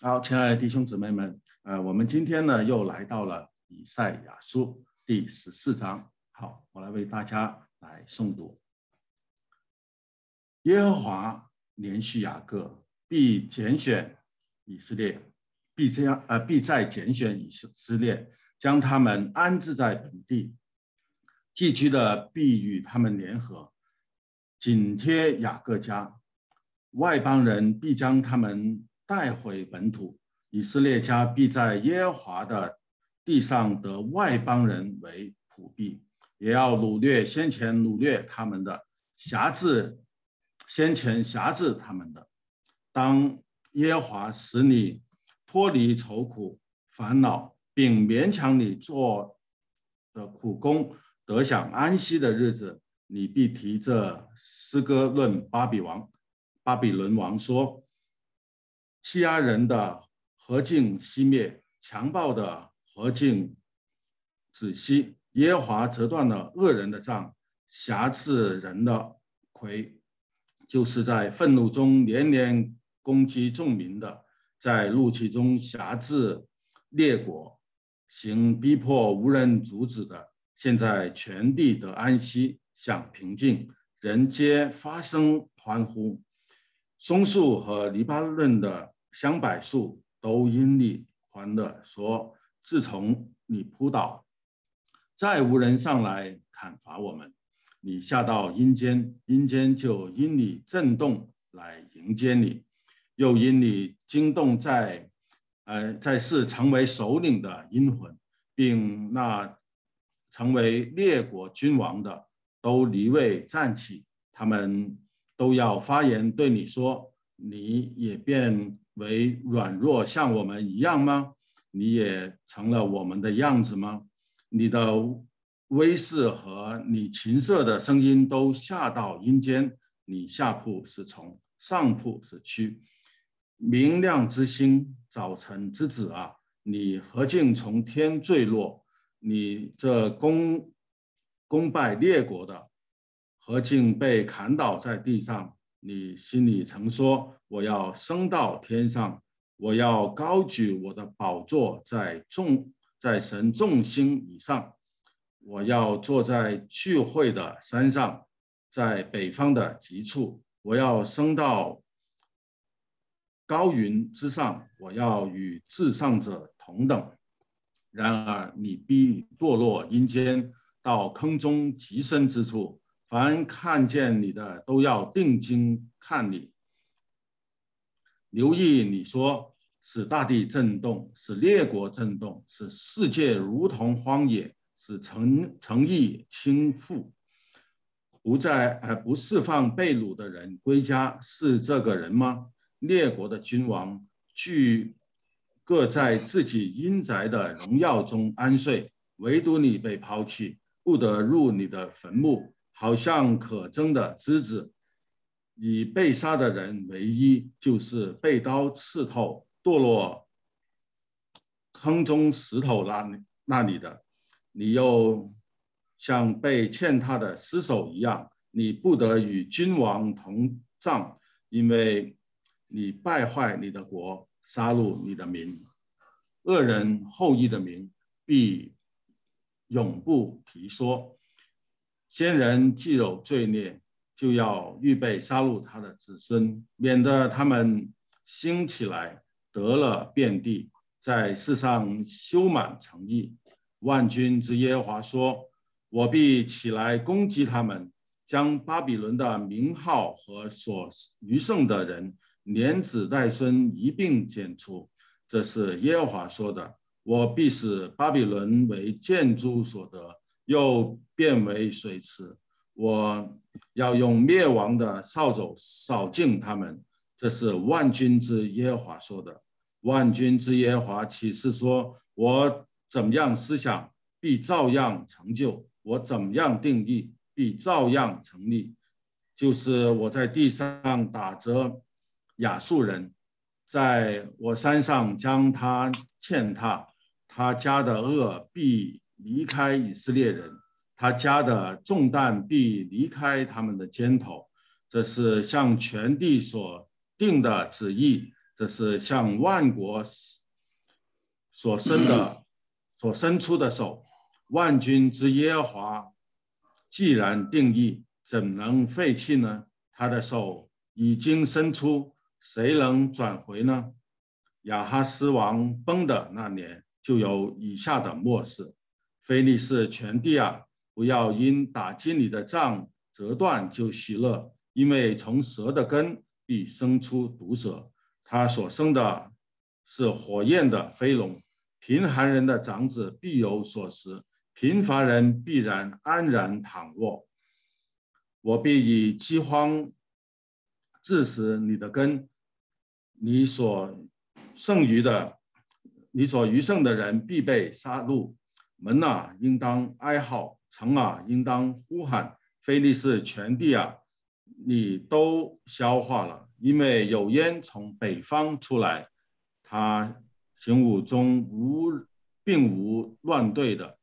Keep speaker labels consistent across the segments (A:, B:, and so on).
A: 好，亲爱的弟兄姊妹们，呃，我们今天呢又来到了以赛亚书第十四章。好，我来为大家来诵读：耶和华连续雅各，必拣选以色列，必这样，呃，必再拣选以色列，将他们安置在本地，寄居的必与他们联合，紧贴雅各家，外邦人必将他们。带回本土，以色列家必在耶和华的地上得外邦人为仆婢，也要掳掠先前掳掠他们的，辖制先前辖制他们的。当耶和华使你脱离愁苦烦恼，并勉强你做的苦工，得享安息的日子，你必提着诗歌论巴比王、巴比伦王说。欺压人的何尽熄灭，强暴的何尽止息。耶和华折断了恶人的杖，辖制人的魁，就是在愤怒中连连攻击众民的，在怒气中辖制列国，行逼迫无人阻止的。现在全地得安息，享平静，人皆发声欢呼。松树和黎巴嫩的。香柏树都因你欢乐，说：“自从你扑倒，再无人上来砍伐我们。你下到阴间，阴间就因你震动来迎接你，又因你惊动在，呃，在世成为首领的阴魂，并那成为列国君王的都离位站起，他们都要发言对你说，你也变。”为软弱像我们一样吗？你也成了我们的样子吗？你的威势和你琴瑟的声音都下到阴间。你下铺是从，上铺是屈。明亮之星，早晨之子啊，你何竟从天坠落？你这攻攻败列国的，何竟被砍倒在地上？你心里曾说：“我要升到天上，我要高举我的宝座在众在神众星以上，我要坐在聚会的山上，在北方的极处，我要升到高云之上，我要与至上者同等。然而你必堕落阴间，到坑中极深之处。”凡看见你的，都要定睛看你，留意你说，使大地震动，使列国震动，使世界如同荒野，使诚诚意倾覆，不在呃不释放被掳的人归家，是这个人吗？列国的君王俱各在自己阴宅的荣耀中安睡，唯独你被抛弃，不得入你的坟墓。好像可憎的枝子，以被杀的人为一，就是被刀刺透、堕落坑中石头那那里的。你又像被践踏的尸首一样，你不得与君王同葬，因为你败坏你的国，杀戮你的民，恶人后裔的名必永不提说。先人既有罪孽，就要预备杀戮他的子孙，免得他们兴起来得了遍地，在世上修满诚意。万军之耶和华说：“我必起来攻击他们，将巴比伦的名号和所余剩的人，连子带孙一并剪除。”这是耶和华说的。我必使巴比伦为建筑所得。又变为水池，我要用灭亡的扫帚扫净他们。这是万军之耶和华说的。万军之耶和华启示说：“我怎样思想，必照样成就；我怎样定义，必照样成立。就是我在地上打折亚述人，在我山上将他践踏，他家的恶必。”离开以色列人，他家的重担必离开他们的肩头。这是向全地所定的旨意。这是向万国所伸的、所伸出的手。万军之耶和华既然定义，怎能废弃呢？他的手已经伸出，谁能转回呢？亚哈斯王崩的那年，就有以下的末世：菲利士全地啊，不要因打击你的杖折断就喜乐，因为从蛇的根必生出毒蛇，它所生的是火焰的飞龙。贫寒人的长子必有所食，贫乏人必然安然躺卧。我必以饥荒致死你的根，你所。剩余的，你所余剩的人必被杀戮。门啊，应当哀号；城啊，应当呼喊。菲利士全地啊，你都消化了，因为有烟从北方出来。他行伍中无，并无乱队的。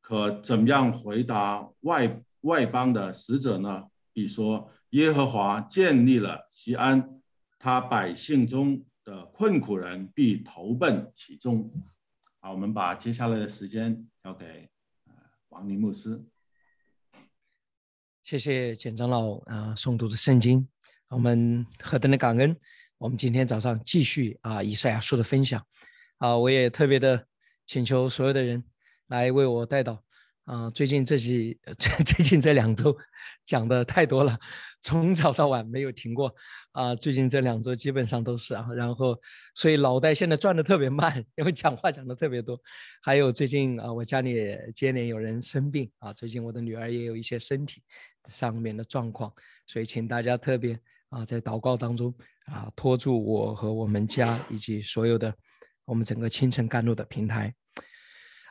A: 可怎样回答外外邦的使者呢？比说：耶和华建立了西安。他百姓中的困苦人必投奔其中。好，我们把接下来的时间交给王林牧师。
B: 谢谢简长老啊，诵读的圣经，我们何等的感恩！我们今天早上继续啊以赛亚书的分享啊，我也特别的请求所有的人来为我带祷。啊，最近这几 最最近这两周讲的太多了，从早到晚没有停过啊。最近这两周基本上都是啊，然后所以脑袋现在转的特别慢，因为讲话讲的特别多。还有最近啊，我家里接连有人生病啊，最近我的女儿也有一些身体上面的状况，所以请大家特别啊在祷告当中啊托住我和我们家以及所有的我们整个清晨甘露的平台。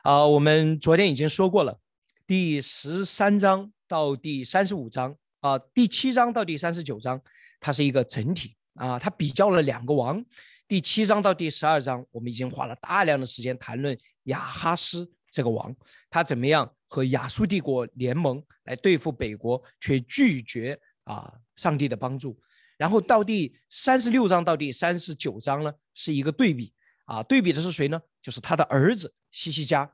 B: 啊，我们昨天已经说过了，第十三章到第三十五章啊，第七章到第三十九章，它是一个整体啊，它比较了两个王。第七章到第十二章，我们已经花了大量的时间谈论亚哈斯这个王，他怎么样和亚述帝国联盟来对付北国，却拒绝啊上帝的帮助。然后到第三十六章到第三十九章呢，是一个对比。啊，对比的是谁呢？就是他的儿子西西家，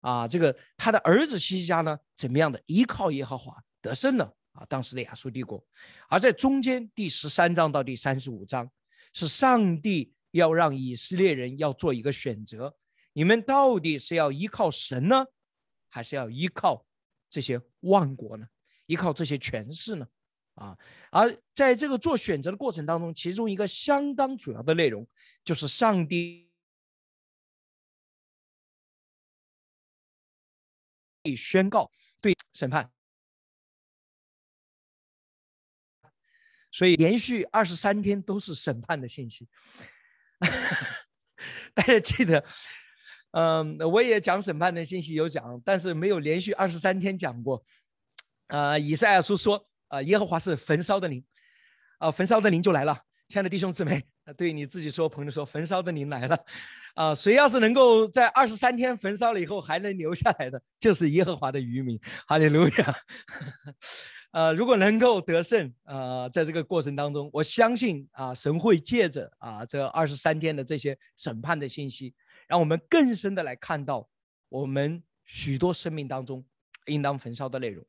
B: 啊，这个他的儿子西西家呢，怎么样的依靠耶和华得胜了啊？当时的亚述帝国，而在中间第十三章到第三十五章，是上帝要让以色列人要做一个选择：你们到底是要依靠神呢，还是要依靠这些万国呢？依靠这些权势呢？啊，而在这个做选择的过程当中，其中一个相当主要的内容就是上帝宣告对审判，所以连续二十三天都是审判的信息。大家记得，嗯，我也讲审判的信息有讲，但是没有连续二十三天讲过。啊，以赛亚书说。啊，耶和华是焚烧的灵，啊，焚烧的灵就来了。亲爱的弟兄姊妹，对你自己说，朋友说，焚烧的灵来了。啊，谁要是能够在二十三天焚烧了以后还能留下来的，就是耶和华的渔民。哈利路亚。呃，如果能够得胜，啊，在这个过程当中，我相信啊，神会借着啊这二十三天的这些审判的信息，让我们更深的来看到我们许多生命当中应当焚烧的内容。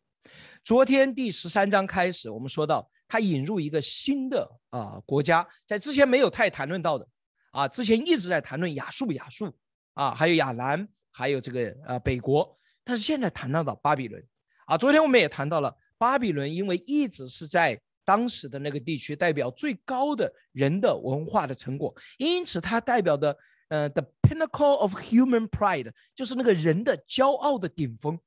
B: 昨天第十三章开始，我们说到他引入一个新的啊国家，在之前没有太谈论到的啊，之前一直在谈论亚述，亚述啊，还有亚兰，还有这个呃北国，但是现在谈到了巴比伦啊。昨天我们也谈到了巴比伦，因为一直是在当时的那个地区代表最高的人的文化的成果，因此它代表的呃 the pinnacle of human pride，就是那个人的骄傲的顶峰。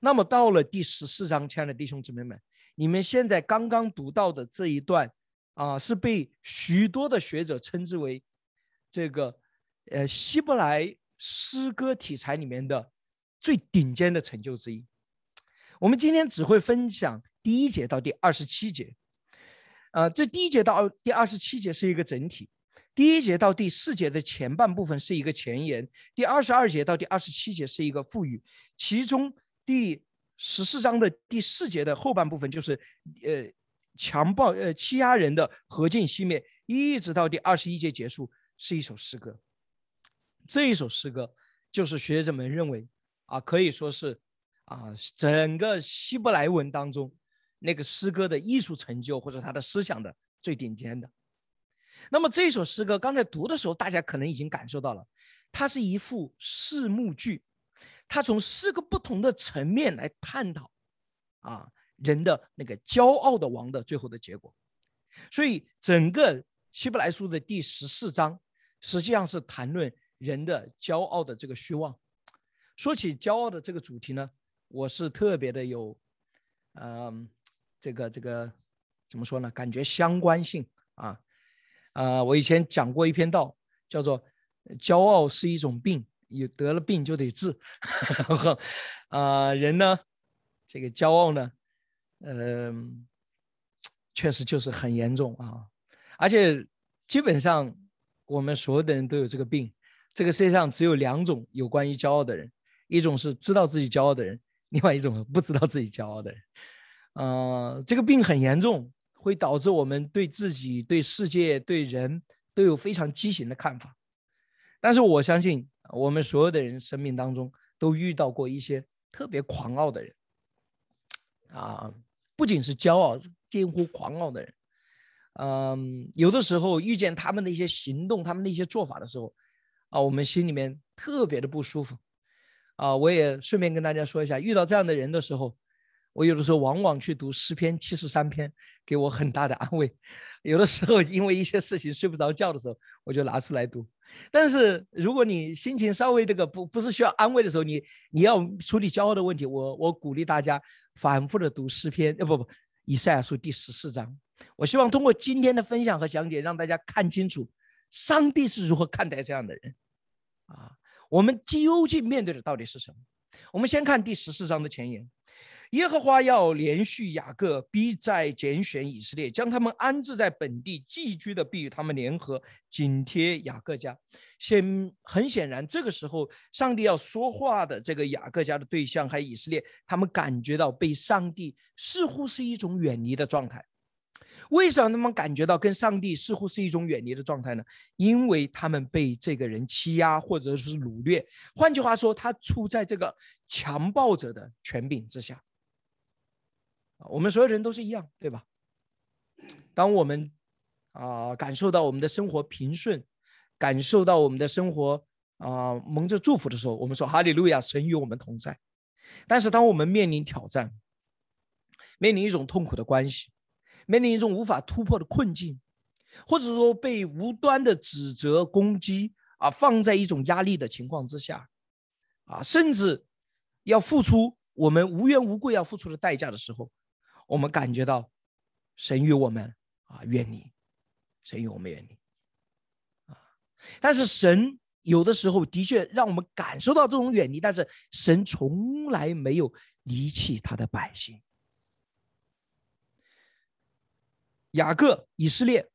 B: 那么到了第十四章，亲爱的弟兄姊妹们，你们现在刚刚读到的这一段，啊，是被许多的学者称之为这个，呃，希伯来诗歌题材里面的最顶尖的成就之一。我们今天只会分享第一节到第二十七节，呃，这第一节到第二十七节是一个整体，第一节到第四节的前半部分是一个前言，第二十二节到第二十七节是一个副语，其中。第十四章的第四节的后半部分就是，呃，强暴呃欺压人的何进熄灭，一直到第二十一节结束，是一首诗歌。这一首诗歌就是学者们认为啊，可以说是啊，整个希伯来文当中那个诗歌的艺术成就或者他的思想的最顶尖的。那么这首诗歌刚才读的时候，大家可能已经感受到了，它是一副四幕剧，它从四个不同的层面来探讨啊人的那个骄傲的王的最后的结果。所以整个希伯来书的第十四章实际上是谈论人的骄傲的这个虚妄。说起骄傲的这个主题呢，我是特别的有，嗯，这个这个怎么说呢？感觉相关性啊。啊，我以前讲过一篇道，叫做“骄傲是一种病，有得了病就得治”。啊，人呢，这个骄傲呢，嗯，确实就是很严重啊。而且基本上我们所有的人都有这个病。这个世界上只有两种有关于骄傲的人，一种是知道自己骄傲的人，另外一种不知道自己骄傲的人。啊，这个病很严重。会导致我们对自己、对世界、对人都有非常畸形的看法。但是我相信，我们所有的人生命当中都遇到过一些特别狂傲的人，啊，不仅是骄傲、近乎狂傲的人。嗯，有的时候遇见他们的一些行动、他们的一些做法的时候，啊，我们心里面特别的不舒服。啊，我也顺便跟大家说一下，遇到这样的人的时候。我有的时候往往去读诗篇七十三篇，给我很大的安慰。有的时候因为一些事情睡不着觉的时候，我就拿出来读。但是如果你心情稍微这个不不是需要安慰的时候，你你要处理骄傲的问题，我我鼓励大家反复的读诗篇，呃不不，以赛亚书第十四章。我希望通过今天的分享和讲解，让大家看清楚上帝是如何看待这样的人。啊，我们究竟面对的到底是什么？我们先看第十四章的前言。耶和华要连续雅各，必再拣选以色列，将他们安置在本地寄居的，必与他们联合，紧贴雅各家。显很显然，这个时候上帝要说话的这个雅各家的对象还有以色列，他们感觉到被上帝似乎是一种远离的状态。为什么他们感觉到跟上帝似乎是一种远离的状态呢？因为他们被这个人欺压或者是掳掠。换句话说，他处在这个强暴者的权柄之下。我们所有人都是一样，对吧？当我们啊感受到我们的生活平顺，感受到我们的生活啊蒙着祝福的时候，我们说哈利路亚，神与我们同在。但是当我们面临挑战，面临一种痛苦的关系，面临一种无法突破的困境，或者说被无端的指责攻击啊，放在一种压力的情况之下，啊，甚至要付出我们无缘无故要付出的代价的时候。我们感觉到神与我们啊远离，神与我们远离啊。但是神有的时候的确让我们感受到这种远离，但是神从来没有离弃他的百姓。雅各以色列，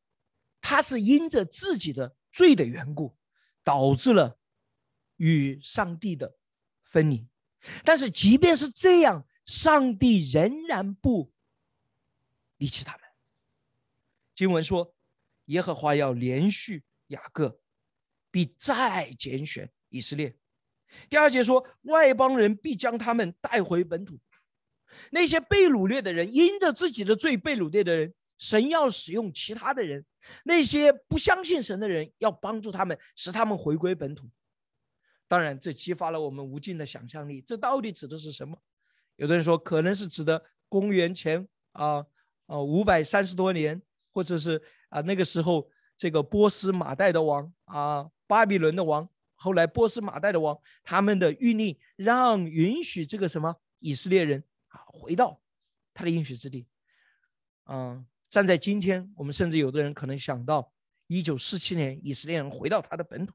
B: 他是因着自己的罪的缘故，导致了与上帝的分离。但是即便是这样，上帝仍然不。离弃他们。经文说，耶和华要连续雅各，必再拣选以色列。第二节说，外邦人必将他们带回本土。那些被掳掠的人，因着自己的罪被掳掠的人，神要使用其他的人。那些不相信神的人，要帮助他们，使他们回归本土。当然，这激发了我们无尽的想象力。这到底指的是什么？有的人说，可能是指的公元前啊。啊，五百三十多年，或者是啊，那个时候这个波斯马代的王啊，巴比伦的王，后来波斯马代的王，他们的谕令让允许这个什么以色列人啊回到他的应许之地。嗯，站在今天，我们甚至有的人可能想到一九四七年以色列人回到他的本土，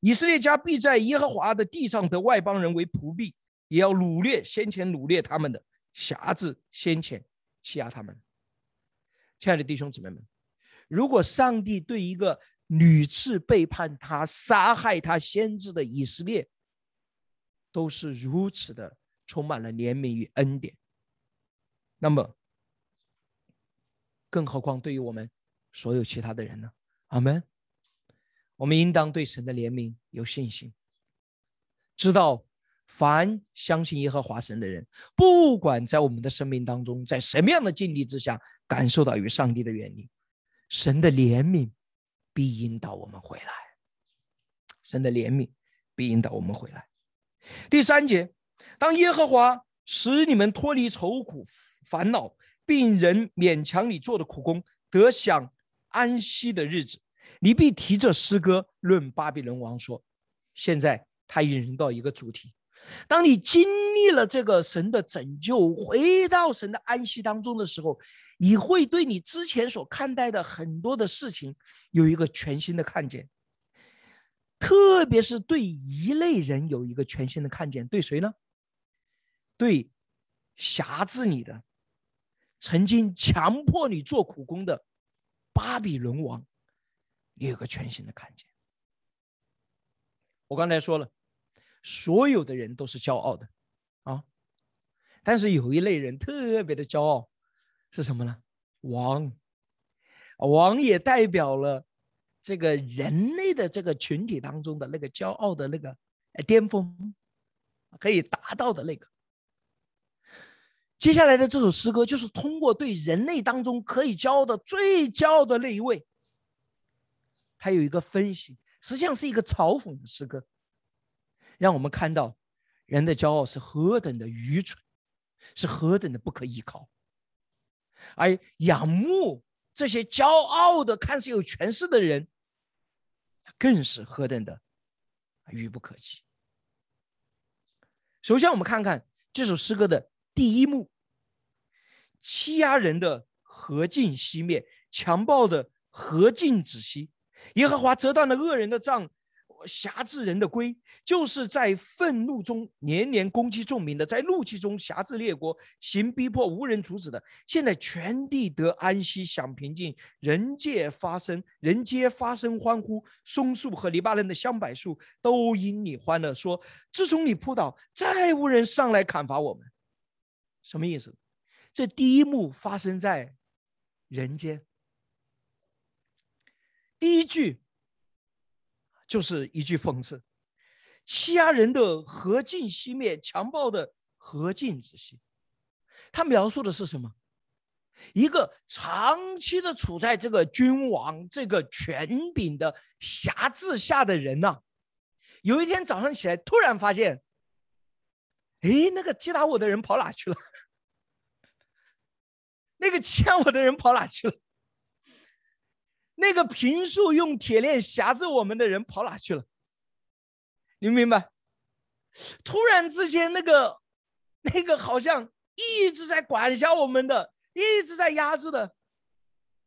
B: 以色列家必在耶和华的地上得外邦人为仆婢，也要掳掠先前掳掠他们的匣子先前。欺压他们，亲爱的弟兄姊妹们，如果上帝对一个屡次背叛他、杀害他先知的以色列，都是如此的充满了怜悯与恩典，那么，更何况对于我们所有其他的人呢？阿门。我们应当对神的怜悯有信心，知道凡相信耶和华神的人，不管在我们的生命当中，在什么样的境地之下，感受到与上帝的远离，神的怜悯必引导我们回来。神的怜悯必引导我们回来。第三节，当耶和华使你们脱离愁苦烦恼，病人勉强你做的苦工，得享安息的日子。你必提着诗歌论巴比伦王说：“现在他引人到一个主题。当你经历了这个神的拯救，回到神的安息当中的时候，你会对你之前所看待的很多的事情有一个全新的看见。特别是对一类人有一个全新的看见，对谁呢？对辖制你的、曾经强迫你做苦工的巴比伦王。”你有个全新的看见。我刚才说了，所有的人都是骄傲的，啊，但是有一类人特别的骄傲，是什么呢？王，王也代表了这个人类的这个群体当中的那个骄傲的那个巅峰，可以达到的那个。接下来的这首诗歌就是通过对人类当中可以骄傲的最骄傲的那一位。他有一个分析，实际上是一个嘲讽的诗歌，让我们看到人的骄傲是何等的愚蠢，是何等的不可依靠，而仰慕这些骄傲的、看似有权势的人，更是何等的愚不可及。首先，我们看看这首诗歌的第一幕：欺压人的何尽熄灭，强暴的何尽止息。耶和华折断了恶人的杖，辖制人的规，就是在愤怒中年年攻击众民的，在怒气中辖制列国，行逼迫无人阻止的。现在全地得安息，享平静，人界发生，人皆发生欢呼。松树和黎巴嫩的香柏树都因你欢乐，说：自从你扑倒，再无人上来砍伐我们。什么意思？这第一幕发生在人间。第一句就是一句讽刺：欺压人的何尽熄灭，强暴的何尽止息。他描述的是什么？一个长期的处在这个君王这个权柄的辖制下的人呐，有一天早上起来，突然发现，哎，那个击打我的人跑哪去了？那个 欺压我的人跑哪去了？那个平素用铁链挟制我们的人跑哪去了？你明白？突然之间，那个那个好像一直在管辖我们的，一直在压制的，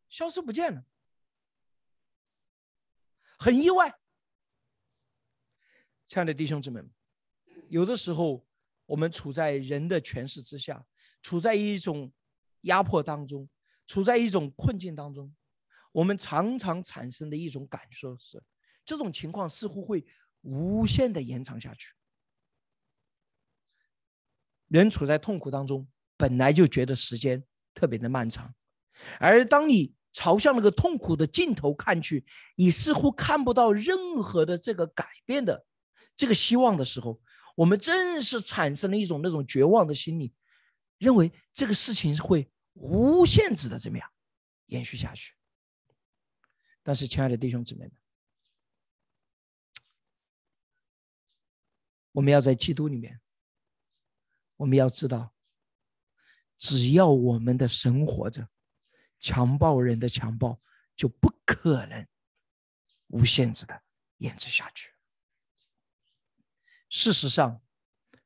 B: 消失不见了，很意外。亲爱的弟兄姊妹们，有的时候我们处在人的权势之下，处在一种压迫当中，处在一种困境当中。我们常常产生的一种感受是，这种情况似乎会无限的延长下去。人处在痛苦当中，本来就觉得时间特别的漫长，而当你朝向那个痛苦的尽头看去，你似乎看不到任何的这个改变的这个希望的时候，我们正是产生了一种那种绝望的心理，认为这个事情会无限制的怎么样延续下去。但是，亲爱的弟兄姊妹们，我们要在基督里面，我们要知道，只要我们的神活着，强暴人的强暴就不可能无限制的延迟下去。事实上，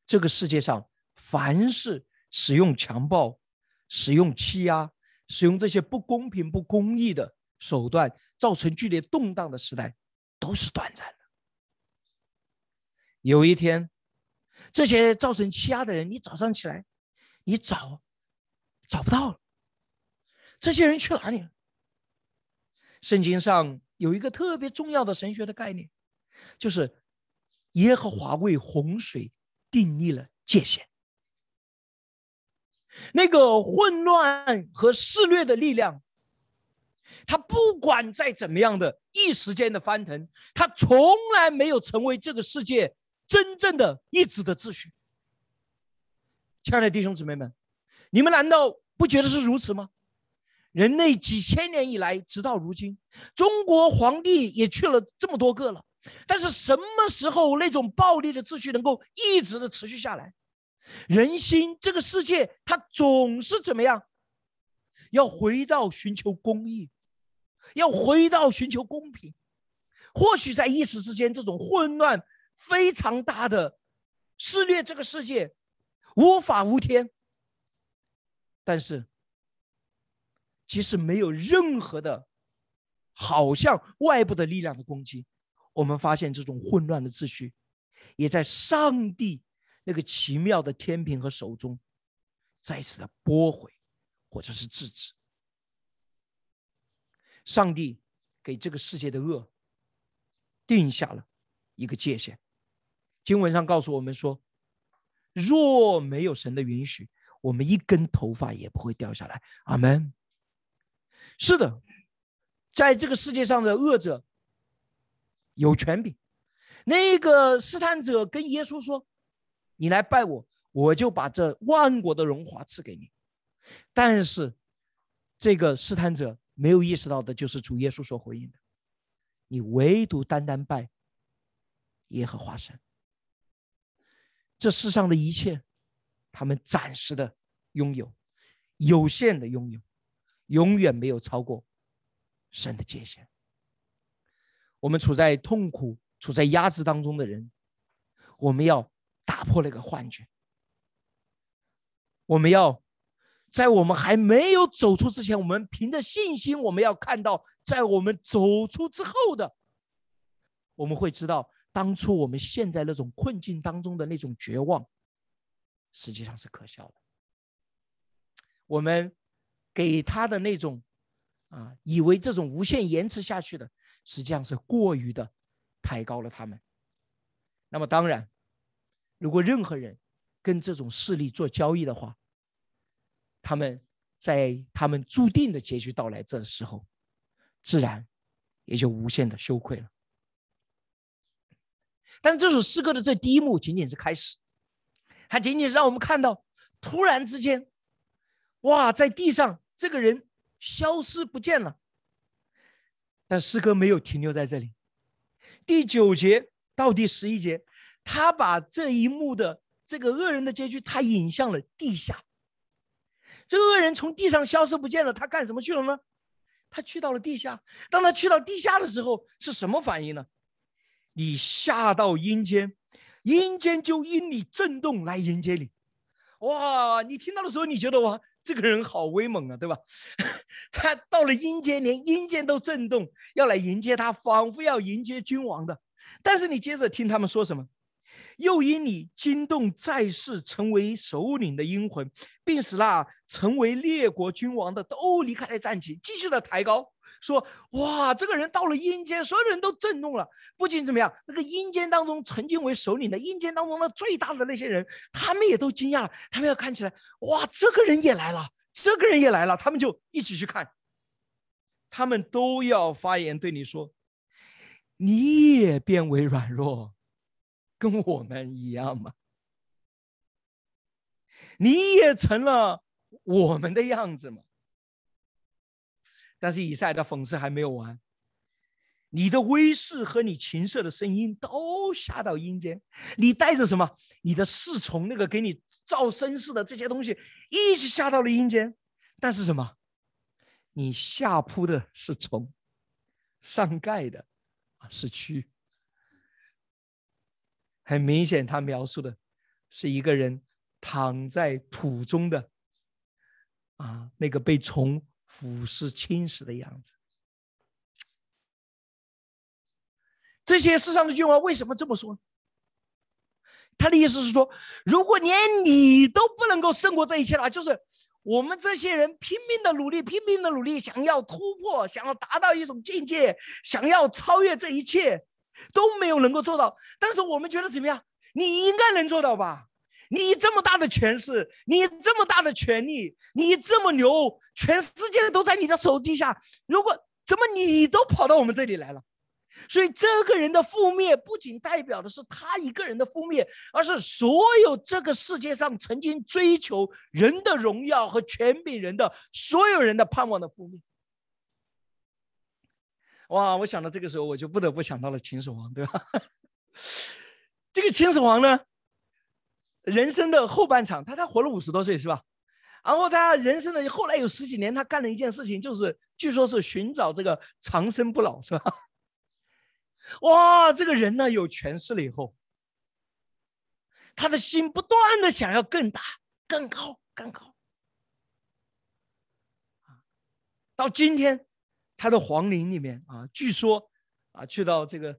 B: 这个世界上，凡是使用强暴、使用欺压、使用这些不公平、不公义的手段。造成剧烈动荡的时代都是短暂的。有一天，这些造成欺压的人，你早上起来，你找找不到了。这些人去哪里了？圣经上有一个特别重要的神学的概念，就是耶和华为洪水定义了界限。那个混乱和肆虐的力量。他不管再怎么样的一时间的翻腾，他从来没有成为这个世界真正的一直的秩序。亲爱的弟兄姊妹们，你们难道不觉得是如此吗？人类几千年以来，直到如今，中国皇帝也去了这么多个了，但是什么时候那种暴力的秩序能够一直的持续下来？人心这个世界，它总是怎么样？要回到寻求公义，要回到寻求公平。或许在一时之间，这种混乱非常大的肆虐这个世界，无法无天。但是，即使没有任何的，好像外部的力量的攻击，我们发现这种混乱的秩序，也在上帝那个奇妙的天平和手中，再次的拨回。或者是制止。上帝给这个世界的恶定下了一个界限。经文上告诉我们说：“若没有神的允许，我们一根头发也不会掉下来。”阿门。是的，在这个世界上的恶者有权柄。那个试探者跟耶稣说：“你来拜我，我就把这万国的荣华赐给你。”但是，这个试探者没有意识到的就是主耶稣所回应的：“你唯独单单拜耶和华神。这世上的一切，他们暂时的拥有，有限的拥有，永远没有超过神的界限。我们处在痛苦、处在压制当中的人，我们要打破那个幻觉，我们要。”在我们还没有走出之前，我们凭着信心，我们要看到，在我们走出之后的，我们会知道，当初我们陷在那种困境当中的那种绝望，实际上是可笑的。我们给他的那种啊，以为这种无限延迟下去的，实际上是过于的抬高了他们。那么，当然，如果任何人跟这种势力做交易的话，他们在他们注定的结局到来这时候，自然也就无限的羞愧了。但这首诗歌的这第一幕仅仅是开始，它仅仅是让我们看到，突然之间，哇，在地上这个人消失不见了。但诗歌没有停留在这里，第九节到第十一节，他把这一幕的这个恶人的结局，他引向了地下。这个人从地上消失不见了，他干什么去了呢？他去到了地下。当他去到地下的时候，是什么反应呢？你下到阴间，阴间就因你震动来迎接你。哇！你听到的时候，你觉得哇，这个人好威猛啊，对吧？他到了阴间，连阴间都震动，要来迎接他，仿佛要迎接君王的。但是你接着听他们说什么？又因你惊动在世成为首领的阴魂，并使那成为列国君王的都离开了战旗，继续的抬高，说：哇，这个人到了阴间，所有人都震动了。不仅怎么样，那个阴间当中曾经为首领的阴间当中的最大的那些人，他们也都惊讶了。他们要看起来，哇，这个人也来了，这个人也来了，他们就一起去看。他们都要发言对你说：你也变为软弱。跟我们一样吗？你也成了我们的样子吗？但是以赛的讽刺还没有完，你的威势和你琴瑟的声音都下到阴间，你带着什么？你的侍从那个给你造声势的这些东西一起下到了阴间，但是什么？你下铺的是虫，上盖的是蛆。很明显，他描述的是一个人躺在土中的啊，那个被虫腐蚀侵蚀的样子。这些世上的君王为什么这么说？他的意思是说，如果连你都不能够胜过这一切了，就是我们这些人拼命的努力，拼命的努力，想要突破，想要达到一种境界，想要超越这一切。都没有能够做到，但是我们觉得怎么样？你应该能做到吧？你这么大的权势，你这么大的权力，你这么牛，全世界都在你的手底下。如果怎么你都跑到我们这里来了？所以这个人的覆灭不仅代表的是他一个人的覆灭，而是所有这个世界上曾经追求人的荣耀和权柄人的所有人的盼望的覆灭。哇！我想到这个时候，我就不得不想到了秦始皇，对吧？这个秦始皇呢，人生的后半场，他他活了五十多岁，是吧？然后他人生的后来有十几年，他干了一件事情，就是据说是寻找这个长生不老，是吧？哇，这个人呢有权势了以后，他的心不断的想要更大、更高、更高。到今天。他的皇陵里面啊，据说啊，去到这个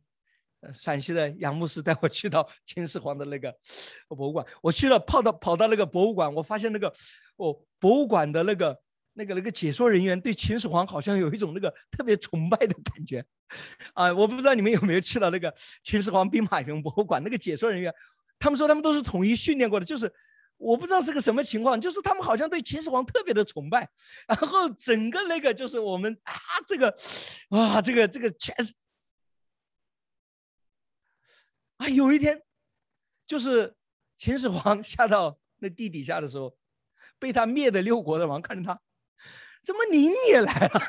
B: 陕西的杨牧师带我去到秦始皇的那个 博物馆，我去了，跑到跑到那个博物馆，我发现那个哦，博物馆的那个那个那个解说人员对秦始皇好像有一种那个 特别崇拜的感觉 啊！我不知道你们有没有去到那个秦始皇兵马俑博物馆，那个解说人员，他们说他们都是统一训练过的，就是。我不知道是个什么情况，就是他们好像对秦始皇特别的崇拜，然后整个那个就是我们啊，这个，啊，这个这个全是啊，有一天，就是秦始皇 下到那地底下的时候，被他灭的六国的王看着他，怎么您也来了？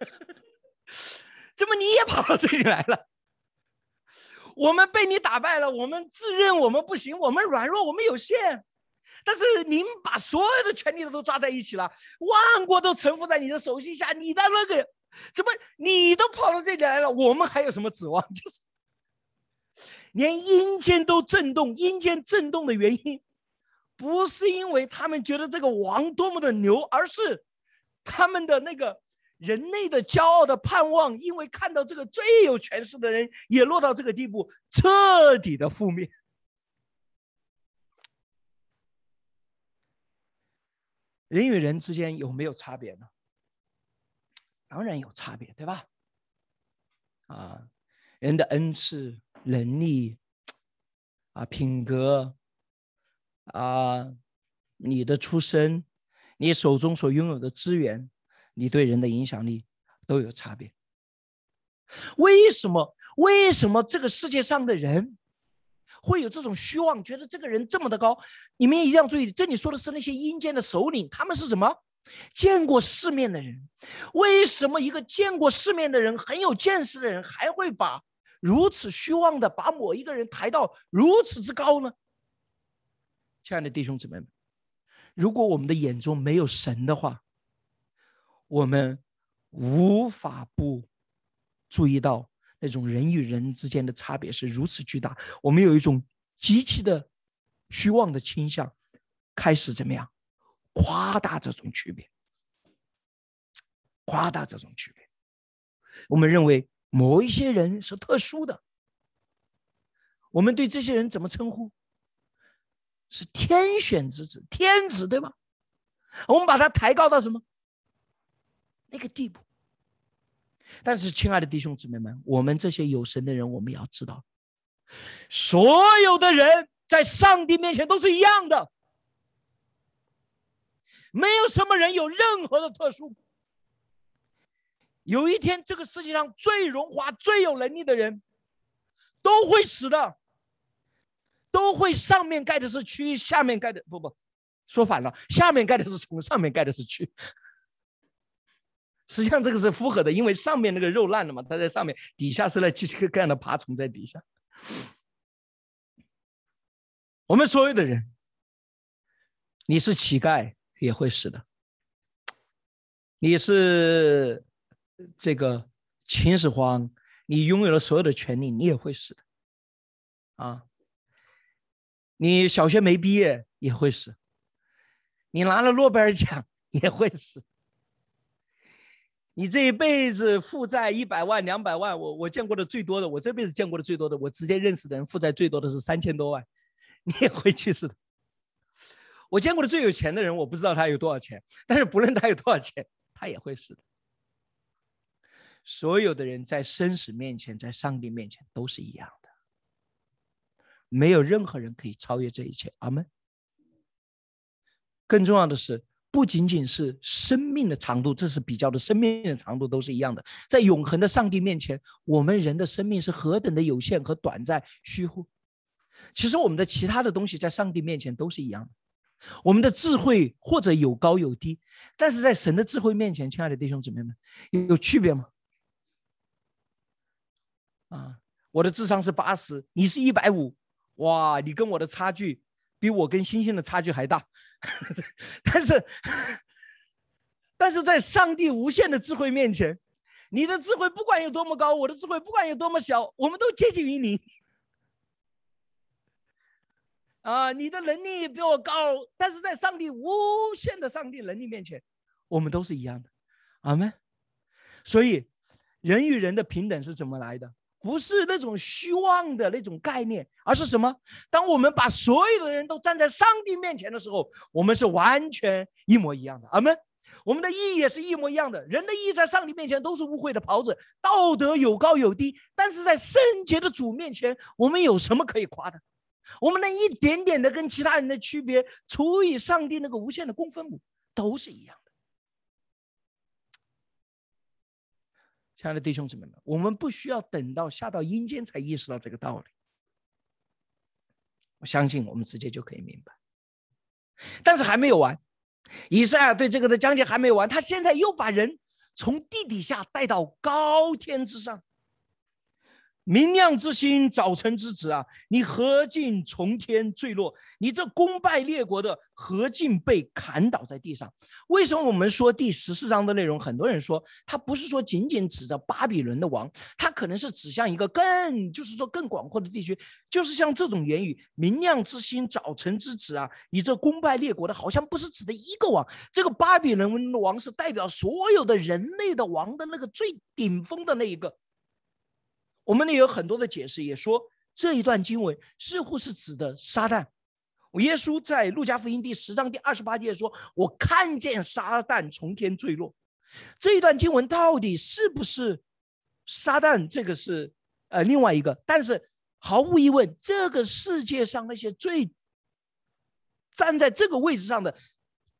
B: 怎么你也跑到这里来了？我们被你打败了，我们自认我们不行，我们软弱，我们有限。但是您把所有的权力都抓在一起了，万国都臣服在你的手心下，你的那个怎么你都跑到这里来了？我们还有什么指望？就是连阴间都震动，阴间震动的原因，不是因为他们觉得这个王多么的牛，而是他们的那个人类的骄傲的盼望，因为看到这个最有权势的人也落到这个地步，彻底的覆灭。人与人之间有没有差别呢？当然有差别，对吧？啊，人的恩赐、能力，啊，品格，啊，你的出身，你手中所拥有的资源，你对人的影响力都有差别。为什么？为什么这个世界上的人？会有这种虚妄，觉得这个人这么的高。你们一定要注意，这里说的是那些阴间的首领，他们是什么？见过世面的人。为什么一个见过世面的人、很有见识的人，还会把如此虚妄的把某一个人抬到如此之高呢？亲爱的弟兄姊妹们，如果我们的眼中没有神的话，我们无法不注意到。那种人与人之间的差别是如此巨大，我们有一种极其的虚妄的倾向，开始怎么样夸大这种区别，夸大这种区别。我们认为某一些人是特殊的，我们对这些人怎么称呼？是天选之子、天子，对吗？我们把他抬高到什么那个地步？但是，亲爱的弟兄姊妹们，我们这些有神的人，我们要知道，所有的人在上帝面前都是一样的，没有什么人有任何的特殊。有一天，这个世界上最荣华、最有能力的人都会死的，都会上面盖的是蛆，下面盖的不不，说反了，下面盖的是虫，上面盖的是蛆。实际上这个是符合的，因为上面那个肉烂了嘛，它在上面，底下是那几个各样的爬虫在底下。我们所有的人，你是乞丐也会死的，你是这个秦始皇，你拥有了所有的权利，你也会死的，啊，你小学没毕业也会死，你拿了诺贝尔奖也会死。你这一辈子负债一百万、两百万，我我见过的最多的，我这辈子见过的最多的，我直接认识的人负债最多的是三千多万，你也会去世的。我见过的最有钱的人，我不知道他有多少钱，但是不论他有多少钱，他也会死的。所有的人在生死面前，在上帝面前都是一样的，没有任何人可以超越这一切。阿门。更重要的是，不仅仅是生命的长度，这是比较的，生命的长度都是一样的。在永恒的上帝面前，我们人的生命是何等的有限和短暂、虚乎？其实我们的其他的东西在上帝面前都是一样的。我们的智慧或者有高有低，但是在神的智慧面前，亲爱的弟兄姊妹们，有有区别吗？啊，我的智商是八十，你是一百五，哇，你跟我的差距比我跟星星的差距还大。但是，但是在上帝无限的智慧面前，你的智慧不管有多么高，我的智慧不管有多么小，我们都接近于你。啊，你的能力比我高，但是在上帝无限的上帝能力面前，我们都是一样的，阿门。所以，人与人的平等是怎么来的？不是那种虚妄的那种概念，而是什么？当我们把所有的人都站在上帝面前的时候，我们是完全一模一样的，阿门。我们的意义也是一模一样的。人的意义在上帝面前都是污秽的袍子，道德有高有低，但是在圣洁的主面前，我们有什么可以夸的？我们那一点点的跟其他人的区别，除以上帝那个无限的公分母，都是一样的。亲爱的弟兄姊妹们，我们不需要等到下到阴间才意识到这个道理。我相信我们直接就可以明白。但是还没有完，以赛亚对这个的讲解还没有完，他现在又把人从地底下带到高天之上。明亮之星，早晨之子啊！你何进从天坠落？你这功败列国的何进被砍倒在地上？为什么我们说第十四章的内容？很多人说他不是说仅仅指着巴比伦的王，他可能是指向一个更，就是说更广阔的地区，就是像这种言语：明亮之星，早晨之子啊！你这功败列国的，好像不是指的一个王，这个巴比伦王是代表所有的人类的王的那个最顶峰的那一个。我们呢有很多的解释，也说这一段经文似乎是指的撒旦。耶稣在路加福音第十章第二十八节说：“我看见撒旦从天坠落。”这一段经文到底是不是撒旦？这个是呃另外一个。但是毫无疑问，这个世界上那些最站在这个位置上的、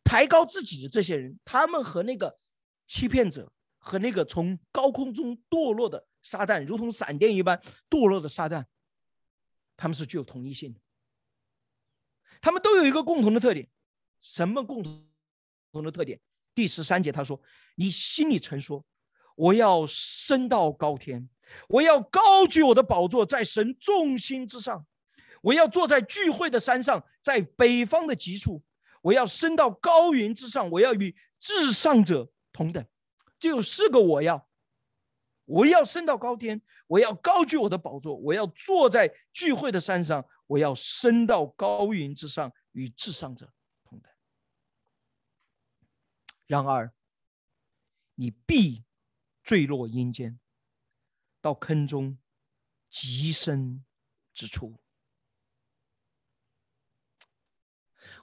B: 抬高自己的这些人，他们和那个欺骗者和那个从高空中堕落的。撒旦如同闪电一般堕落的撒旦，他们是具有同一性的。他们都有一个共同的特点，什么共同的特点？第十三节他说：“你心里曾说，我要升到高天，我要高举我的宝座在神众星之上，我要坐在聚会的山上，在北方的极处，我要升到高云之上，我要与至上者同等。”就有四个我要。我要升到高天，我要高举我的宝座，我要坐在聚会的山上，我要升到高云之上，与至上者同等。然而，你必坠落阴间，到坑中极深之处。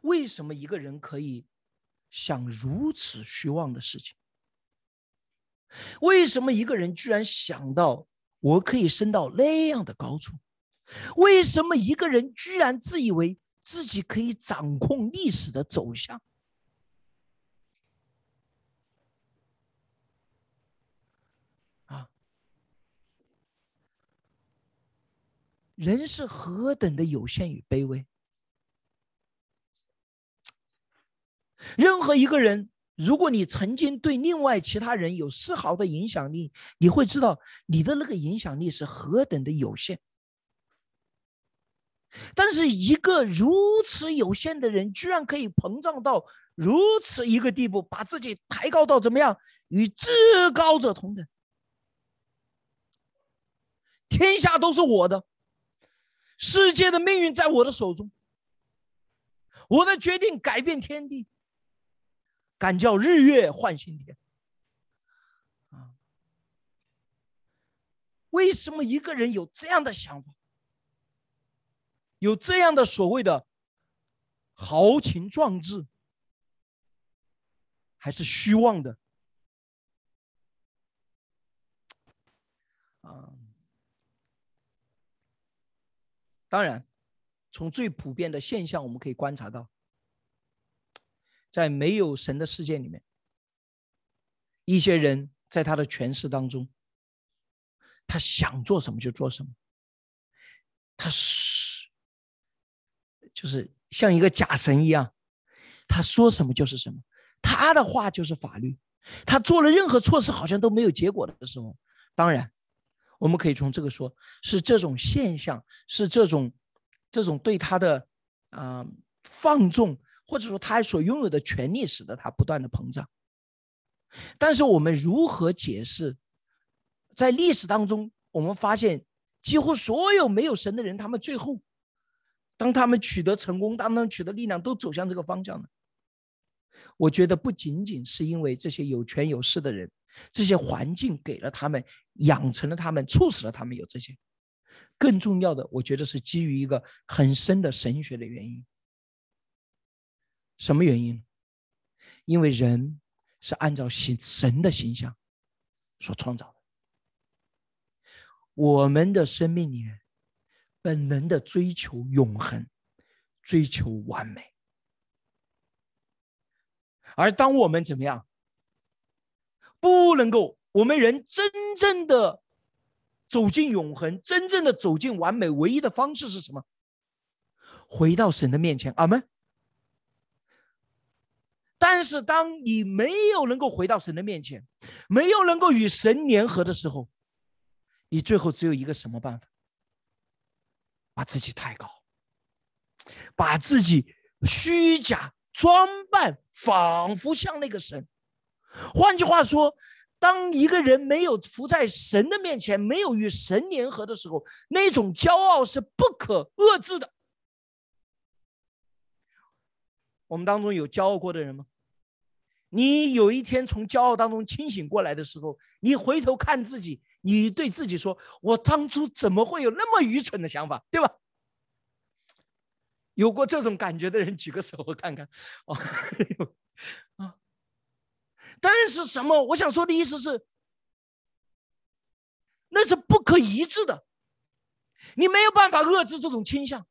B: 为什么一个人可以想如此虚妄的事情？为什么一个人居然想到我可以升到那样的高处？为什么一个人居然自以为自己可以掌控历史的走向？啊，人是何等的有限与卑微？任何一个人。如果你曾经对另外其他人有丝毫的影响力，你会知道你的那个影响力是何等的有限。但是一个如此有限的人，居然可以膨胀到如此一个地步，把自己抬高到怎么样，与至高者同等，天下都是我的，世界的命运在我的手中，我的决定改变天地。敢叫日月换新天啊？为什么一个人有这样的想法，有这样的所谓的豪情壮志，还是虚妄的啊？当然，从最普遍的现象，我们可以观察到。在没有神的世界里面，一些人在他的权势当中，他想做什么就做什么，他是就是像一个假神一样，他说什么就是什么，他的话就是法律，他做了任何措施好像都没有结果的时候，当然，我们可以从这个说，是这种现象，是这种这种对他的啊放纵。或者说他所拥有的权利使得他不断的膨胀，但是我们如何解释，在历史当中，我们发现几乎所有没有神的人，他们最后，当他们取得成功，当他们取得力量，都走向这个方向呢？我觉得不仅仅是因为这些有权有势的人，这些环境给了他们，养成了他们，促使了他们有这些，更重要的，我觉得是基于一个很深的神学的原因。什么原因？因为人是按照形神的形象所创造的，我们的生命里面本能的追求永恒，追求完美。而当我们怎么样，不能够，我们人真正的走进永恒，真正的走进完美，唯一的方式是什么？回到神的面前，阿门。但是，当你没有能够回到神的面前，没有能够与神联合的时候，你最后只有一个什么办法？把自己抬高，把自己虚假装扮，仿佛像那个神。换句话说，当一个人没有伏在神的面前，没有与神联合的时候，那种骄傲是不可遏制的。我们当中有骄傲过的人吗？你有一天从骄傲当中清醒过来的时候，你回头看自己，你对自己说：“我当初怎么会有那么愚蠢的想法？”对吧？有过这种感觉的人举个手，我看看。哦，啊！但是什么？我想说的意思是，那是不可一致的，你没有办法遏制这种倾向。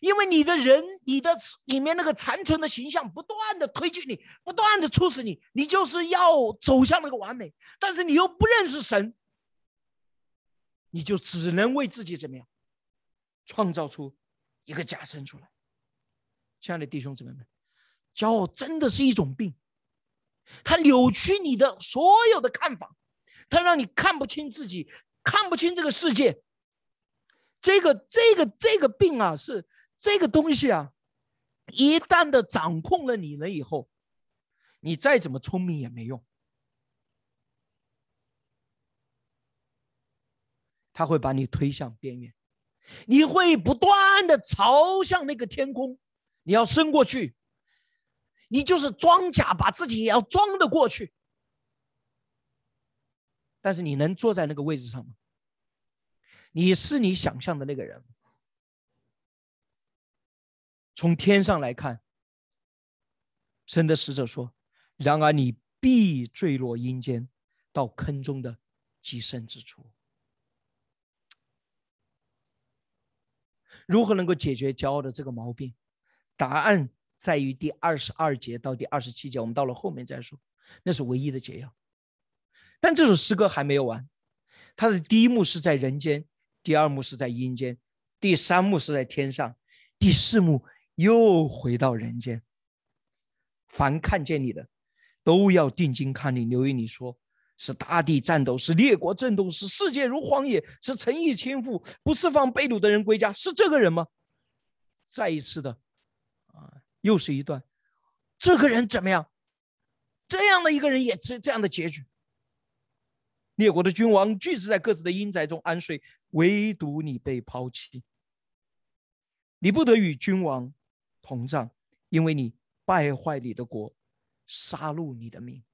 B: 因为你的人，你的里面那个残存的形象，不断的推进你，不断的促使你，你就是要走向那个完美，但是你又不认识神，你就只能为自己怎么样，创造出一个假身出来。亲爱的弟兄姊妹们，骄傲真的是一种病，它扭曲你的所有的看法，它让你看不清自己，看不清这个世界。这个这个这个病啊，是这个东西啊，一旦的掌控了你了以后，你再怎么聪明也没用，他会把你推向边缘，你会不断的朝向那个天空，你要升过去，你就是装甲，把自己也要装得过去，但是你能坐在那个位置上吗？你是你想象的那个人。从天上来看，神的使者说：“然而你必坠落阴间，到坑中的极深之处。”如何能够解决骄傲的这个毛病？答案在于第二十二节到第二十七节，我们到了后面再说，那是唯一的解药。但这首诗歌还没有完，它的第一幕是在人间。第二幕是在阴间，第三幕是在天上，第四幕又回到人间。凡看见你的，都要定睛看你。留意你说，是大地颤抖，是列国震动，是世界如荒野，是诚意倾覆，不释放被掳的人归家，是这个人吗？再一次的，啊，又是一段，这个人怎么样？这样的一个人也是这样的结局。列国的君王俱是在各自的阴宅中安睡，唯独你被抛弃。你不得与君王同葬，因为你败坏你的国，杀戮你的命。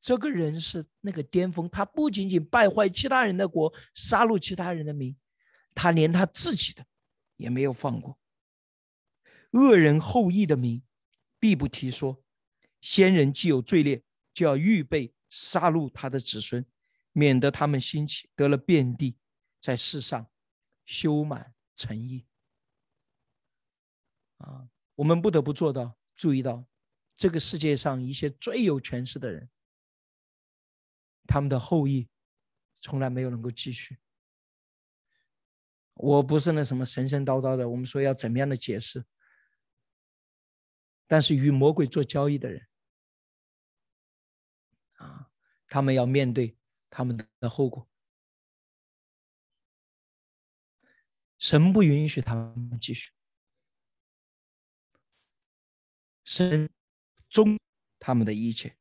B: 这个人是那个巅峰，他不仅仅败坏其他人的国，杀戮其他人的民，他连他自己的也没有放过。恶人后裔的名必不提说，先人既有罪孽，就要预备。杀戮他的子孙，免得他们兴起得了遍地，在世上修满诚意。啊，我们不得不做到注意到这个世界上一些最有权势的人，他们的后裔从来没有能够继续。我不是那什么神神叨叨的，我们说要怎么样的解释？但是与魔鬼做交易的人，他们要面对他们的后果。神不允许他们继续，神终他们的一切。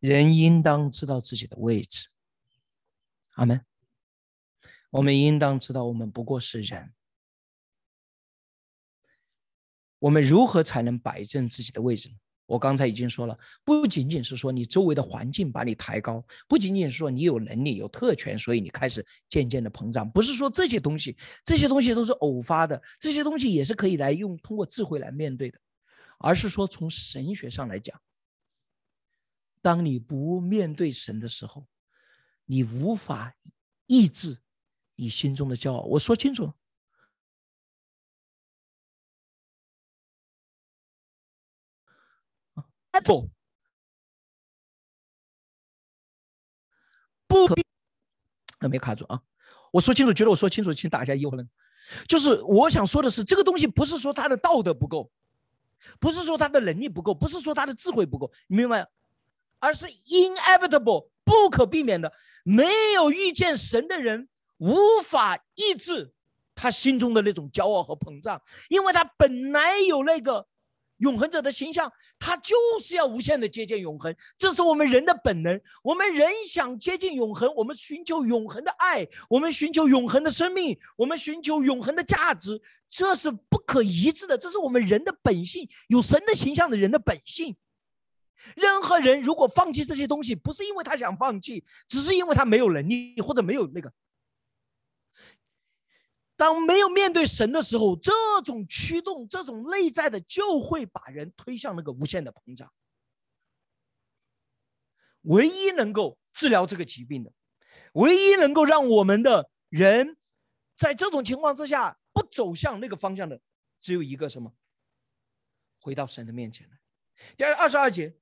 B: 人应当知道自己的位置。阿门。我们应当知道，我们不过是人。我们如何才能摆正自己的位置呢？我刚才已经说了，不仅仅是说你周围的环境把你抬高，不仅仅是说你有能力、有特权，所以你开始渐渐的膨胀。不是说这些东西，这些东西都是偶发的，这些东西也是可以来用通过智慧来面对的，而是说从神学上来讲，当你不面对神的时候，你无法抑制。你心中的骄傲，我说清楚。不，不必，没卡住啊！我说清楚，觉得我说清楚，请打一下一或能。就是我想说的是，这个东西不是说他的道德不够，不是说他的能力不够，不是说他的智慧不够，你明白？而是 inevitable 不可避免的，没有遇见神的人。无法抑制他心中的那种骄傲和膨胀，因为他本来有那个永恒者的形象，他就是要无限的接近永恒，这是我们人的本能。我们人想接近永恒，我们寻求永恒的爱，我们寻求永恒的生命，我们寻求永恒的价值，这是不可一致的，这是我们人的本性，有神的形象的人的本性。任何人如果放弃这些东西，不是因为他想放弃，只是因为他没有能力或者没有那个。当没有面对神的时候，这种驱动、这种内在的，就会把人推向那个无限的膨胀。唯一能够治疗这个疾病的，唯一能够让我们的人在这种情况之下不走向那个方向的，只有一个什么？回到神的面前来。第二二十二节。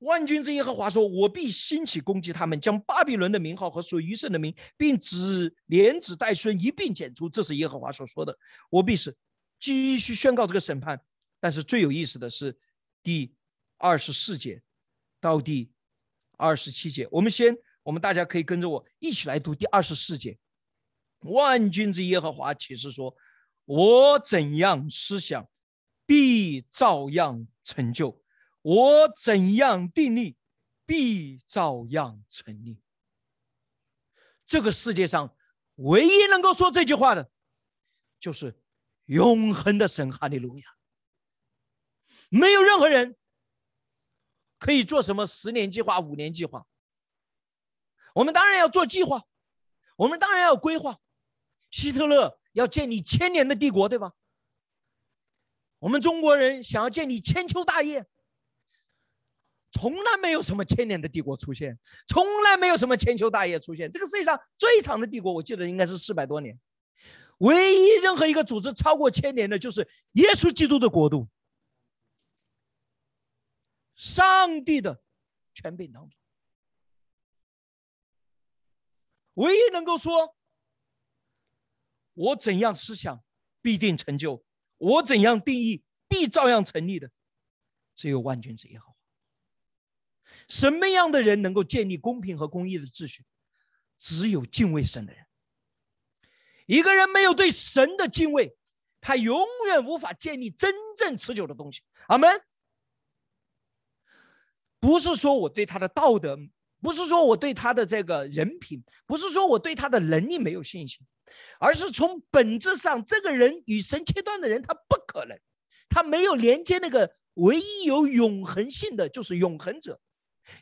B: 万军之耶和华说：“我必兴起攻击他们，将巴比伦的名号和属余剩的名，并指连子带孙一并剪除。”这是耶和华所说的。我必是继续宣告这个审判。但是最有意思的是第二十四节到第二十七节。我们先，我们大家可以跟着我一起来读第二十四节。万军之耶和华启示说：“我怎样思想，必照样成就。”我怎样定力，必照样成立。这个世界上唯一能够说这句话的，就是永恒的神哈利路亚。没有任何人可以做什么十年计划、五年计划。我们当然要做计划，我们当然要规划。希特勒要建立千年的帝国，对吧？我们中国人想要建立千秋大业。从来没有什么千年的帝国出现，从来没有什么千秋大业出现。这个世界上最长的帝国，我记得应该是四百多年。唯一任何一个组织超过千年的，就是耶稣基督的国度，上帝的权柄当中，唯一能够说“我怎样思想必定成就，我怎样定义必照样成立”的，只有万军之耶和。什么样的人能够建立公平和公义的秩序？只有敬畏神的人。一个人没有对神的敬畏，他永远无法建立真正持久的东西。阿门。不是说我对他的道德，不是说我对他的这个人品，不是说我对他的能力没有信心，而是从本质上，这个人与神切断的人，他不可能，他没有连接那个唯一有永恒性的，就是永恒者。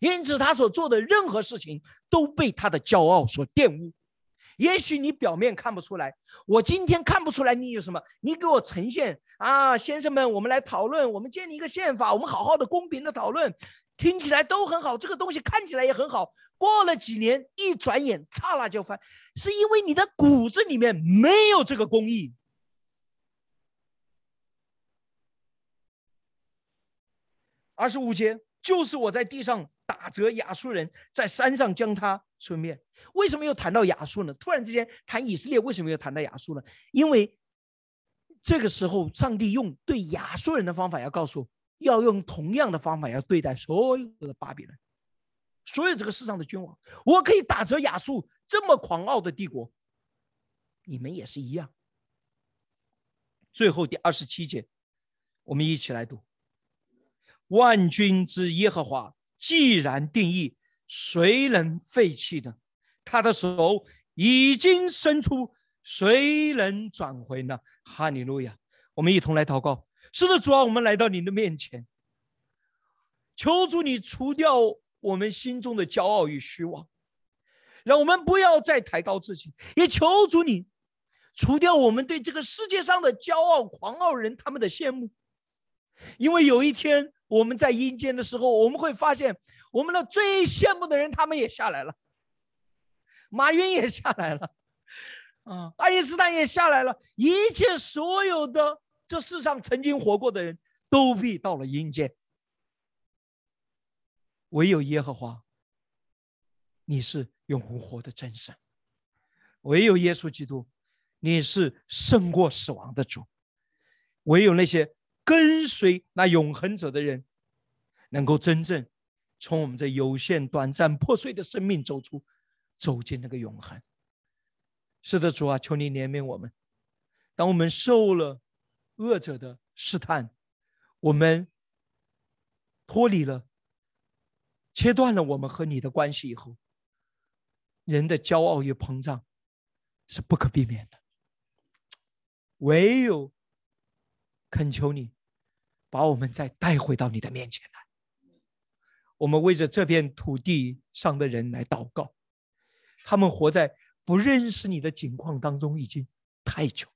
B: 因此他所做的任何事情都被他的骄傲所玷污。也许你表面看不出来我今天看不出来你有什么你给我呈现啊先生们我们来讨论我们建立一个宪法我们好好的公平的讨论听起来都很好这个东西看起来也很好。过了几年一转眼刹那就翻是因为你的骨子里面没有这个公义二十五节就是我在地上打折亚述人，在山上将他吞灭。为什么又谈到亚述呢？突然之间谈以色列，为什么又谈到亚述呢？因为这个时候，上帝用对亚述人的方法，要告诉要用同样的方法，要对待所有的巴比伦，所有这个世上的君王。我可以打折亚述这么狂傲的帝国，你们也是一样。最后第二十七节，我们一起来读：万军之耶和华既然定义，谁能废弃呢？他的手已经伸出，谁能转回呢？哈利路亚！我们一同来祷告。是的，主啊，我们来到你的面前，求主你除掉我们心中的骄傲与虚妄，让我们不要再抬高自己，也求主你。除掉我们对这个世界上的骄傲、狂傲人他们的羡慕，因为有一天我们在阴间的时候，我们会发现我们的最羡慕的人他们也下来了，马云也下来了，啊，爱因斯坦也下来了，一切所有的这世上曾经活过的人都必到了阴间，唯有耶和华，你是永活的真神，唯有耶稣基督。你是胜过死亡的主，唯有那些跟随那永恒者的人，能够真正从我们这有限、短暂、破碎的生命走出，走进那个永恒。是的，主啊，求你怜悯我们。当我们受了恶者的试探，我们脱离了、切断了我们和你的关系以后，人的骄傲与膨胀是不可避免的。唯有恳求你，把我们再带回到你的面前来。我们为着这片土地上的人来祷告，他们活在不认识你的境况当中已经太久，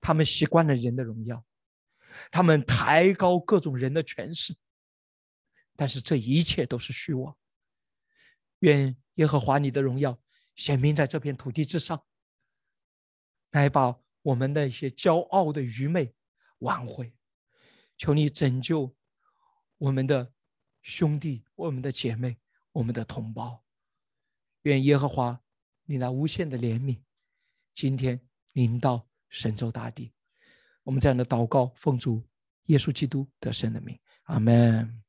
B: 他们习惯了人的荣耀，他们抬高各种人的权势，但是这一切都是虚妄。愿耶和华你的荣耀显明在这片土地之上。来把我们的一些骄傲的愚昧挽回，求你拯救我们的兄弟、我们的姐妹、我们的同胞。愿耶和华你那无限的怜悯，今天临到神州大地。我们这样的祷告，奉主耶稣基督得胜的名，阿门。